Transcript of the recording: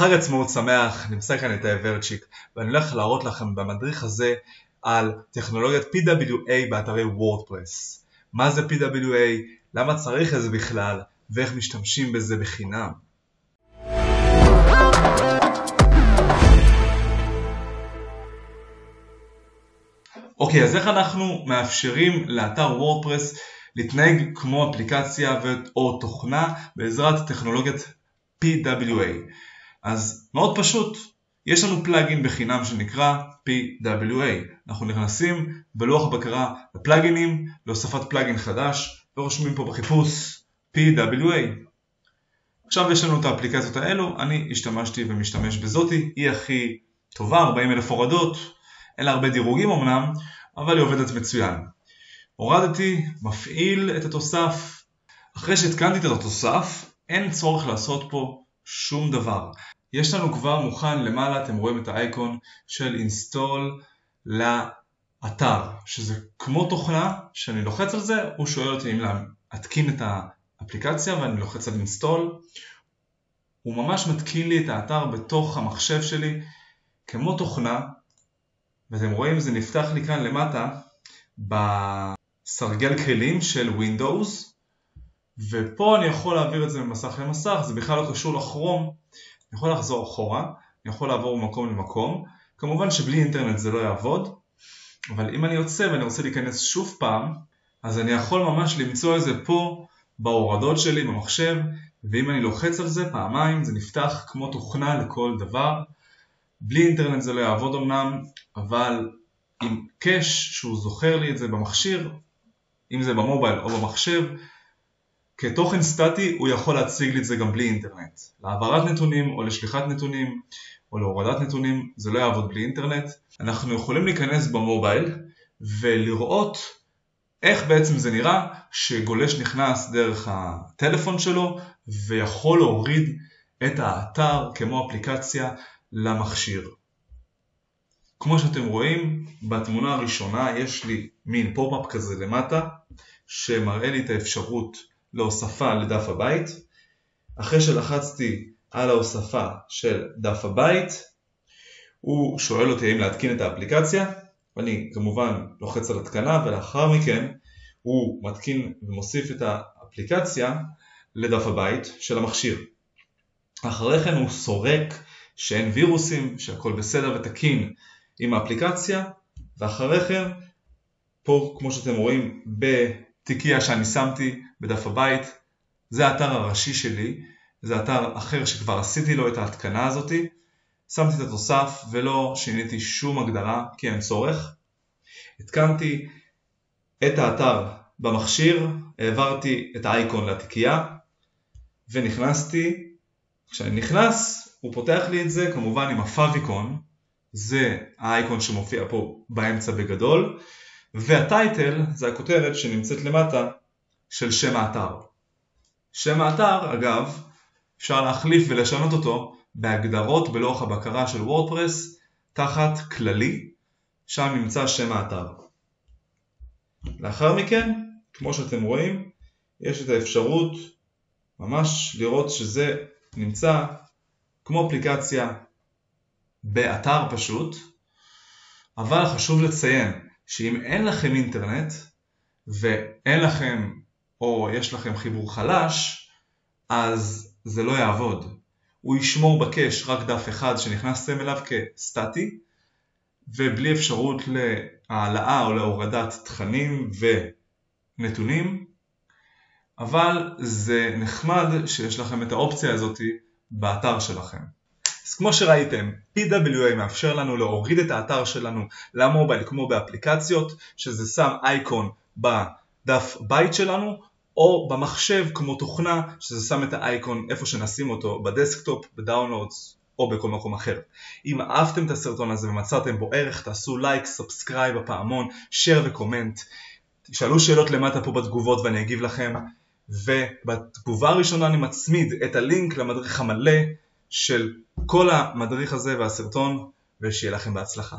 חג עצמאות שמח, נמצא כאן את ורצ'יק ואני הולך להראות לכם במדריך הזה על טכנולוגיית PWA באתרי וורדפרס. מה זה PWA, למה צריך את זה בכלל ואיך משתמשים בזה בחינם. אוקיי, אז איך אנחנו מאפשרים לאתר וורדפרס להתנהג כמו אפליקציה או תוכנה בעזרת טכנולוגיית PWA? אז מאוד פשוט, יש לנו פלאגין בחינם שנקרא PWA. אנחנו נכנסים בלוח בקרה לפלאגינים, להוספת פלאגין חדש, ורושמים פה בחיפוש PWA. עכשיו יש לנו את האפליקציות האלו, אני השתמשתי ומשתמש בזאתי, היא הכי טובה, 40 אלף הורדות, אין לה הרבה דירוגים אמנם, אבל היא עובדת מצוין. הורדתי, מפעיל את התוסף, אחרי שהתקנתי את התוסף, אין צורך לעשות פה שום דבר. יש לנו כבר מוכן למעלה, אתם רואים את האייקון של אינסטול לאתר, שזה כמו תוכנה, שאני לוחץ על זה, הוא שואל אותי אם להתקין את האפליקציה ואני לוחץ על אינסטול. הוא ממש מתקין לי את האתר בתוך המחשב שלי כמו תוכנה, ואתם רואים זה נפתח לי כאן למטה בסרגל כלים של Windows ופה אני יכול להעביר את זה ממסך למסך, זה בכלל לא קשור לכרום, אני יכול לחזור אחורה, אני יכול לעבור ממקום למקום, כמובן שבלי אינטרנט זה לא יעבוד, אבל אם אני יוצא ואני רוצה להיכנס שוב פעם, אז אני יכול ממש למצוא את זה פה בהורדות שלי במחשב, ואם אני לוחץ על זה פעמיים זה נפתח כמו תוכנה לכל דבר, בלי אינטרנט זה לא יעבוד אמנם, אבל עם קאש שהוא זוכר לי את זה במכשיר, אם זה במובייל או במחשב, כתוכן סטטי הוא יכול להציג לי את זה גם בלי אינטרנט. להעברת נתונים או לשליחת נתונים או להורדת נתונים זה לא יעבוד בלי אינטרנט. אנחנו יכולים להיכנס במובייל ולראות איך בעצם זה נראה שגולש נכנס דרך הטלפון שלו ויכול להוריד את האתר כמו אפליקציה למכשיר. כמו שאתם רואים, בתמונה הראשונה יש לי מין פופ-אפ כזה למטה שמראה לי את האפשרות להוספה לדף הבית. אחרי שלחצתי על ההוספה של דף הבית, הוא שואל אותי האם להתקין את האפליקציה, אני כמובן לוחץ על התקנה ולאחר מכן הוא מתקין ומוסיף את האפליקציה לדף הבית של המכשיר. אחרי כן הוא סורק שאין וירוסים, שהכל בסדר ותקין עם האפליקציה, ואחרי כן, פה כמו שאתם רואים בתיקייה שאני שמתי בדף הבית, זה האתר הראשי שלי, זה אתר אחר שכבר עשיתי לו את ההתקנה הזאתי, שמתי את התוסף ולא שיניתי שום הגדרה כי אין צורך. התקנתי את האתר במכשיר, העברתי את האייקון לתיקייה ונכנסתי. כשאני נכנס הוא פותח לי את זה כמובן עם הפאביקון, זה האייקון שמופיע פה באמצע בגדול, והטייטל זה הכותרת שנמצאת למטה של שם האתר. שם האתר, אגב, אפשר להחליף ולשנות אותו בהגדרות בלוח הבקרה של וורדפרס תחת כללי, שם נמצא שם האתר. לאחר מכן, כמו שאתם רואים, יש את האפשרות ממש לראות שזה נמצא כמו אפליקציה באתר פשוט, אבל חשוב לציין שאם אין לכם אינטרנט ואין לכם או יש לכם חיבור חלש, אז זה לא יעבוד. הוא ישמור בקש רק דף אחד שנכנסתם אליו כסטטי, ובלי אפשרות להעלאה או להורדת תכנים ונתונים, אבל זה נחמד שיש לכם את האופציה הזאת באתר שלכם. אז כמו שראיתם, PWA מאפשר לנו להוריד את האתר שלנו למובייל כמו באפליקציות, שזה שם אייקון בדף בית שלנו, או במחשב כמו תוכנה שזה שם את האייקון איפה שנשים אותו ב desktop, ב downloads או בכל מקום אחר. אם אהבתם את הסרטון הזה ומצאתם בו ערך תעשו לייק, subscribe בפעמון, share ו comment. תשאלו שאלות למטה פה בתגובות ואני אגיב לכם ובתגובה הראשונה אני מצמיד את הלינק למדריך המלא של כל המדריך הזה והסרטון ושיהיה לכם בהצלחה.